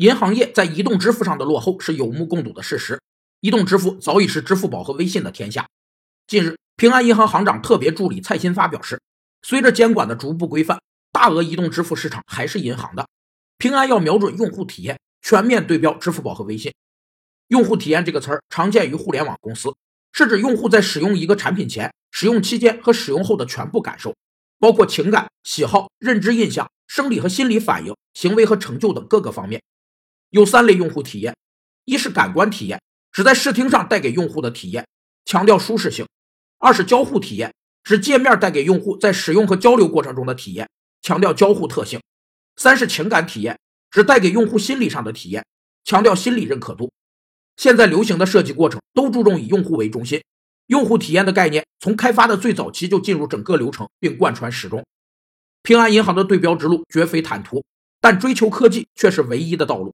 银行业在移动支付上的落后是有目共睹的事实。移动支付早已是支付宝和微信的天下。近日，平安银行行长特别助理蔡新发表示，随着监管的逐步规范，大额移动支付市场还是银行的。平安要瞄准用户体验，全面对标支付宝和微信。用户体验这个词儿常见于互联网公司，是指用户在使用一个产品前、使用期间和使用后的全部感受，包括情感、喜好、认知印象、生理和心理反应、行为和成就等各个方面。有三类用户体验：一是感官体验，指在视听上带给用户的体验，强调舒适性；二是交互体验，指界面带给用户在使用和交流过程中的体验，强调交互特性；三是情感体验，指带给用户心理上的体验，强调心理认可度。现在流行的设计过程都注重以用户为中心，用户体验的概念从开发的最早期就进入整个流程，并贯穿始终。平安银行的对标之路绝非坦途，但追求科技却是唯一的道路。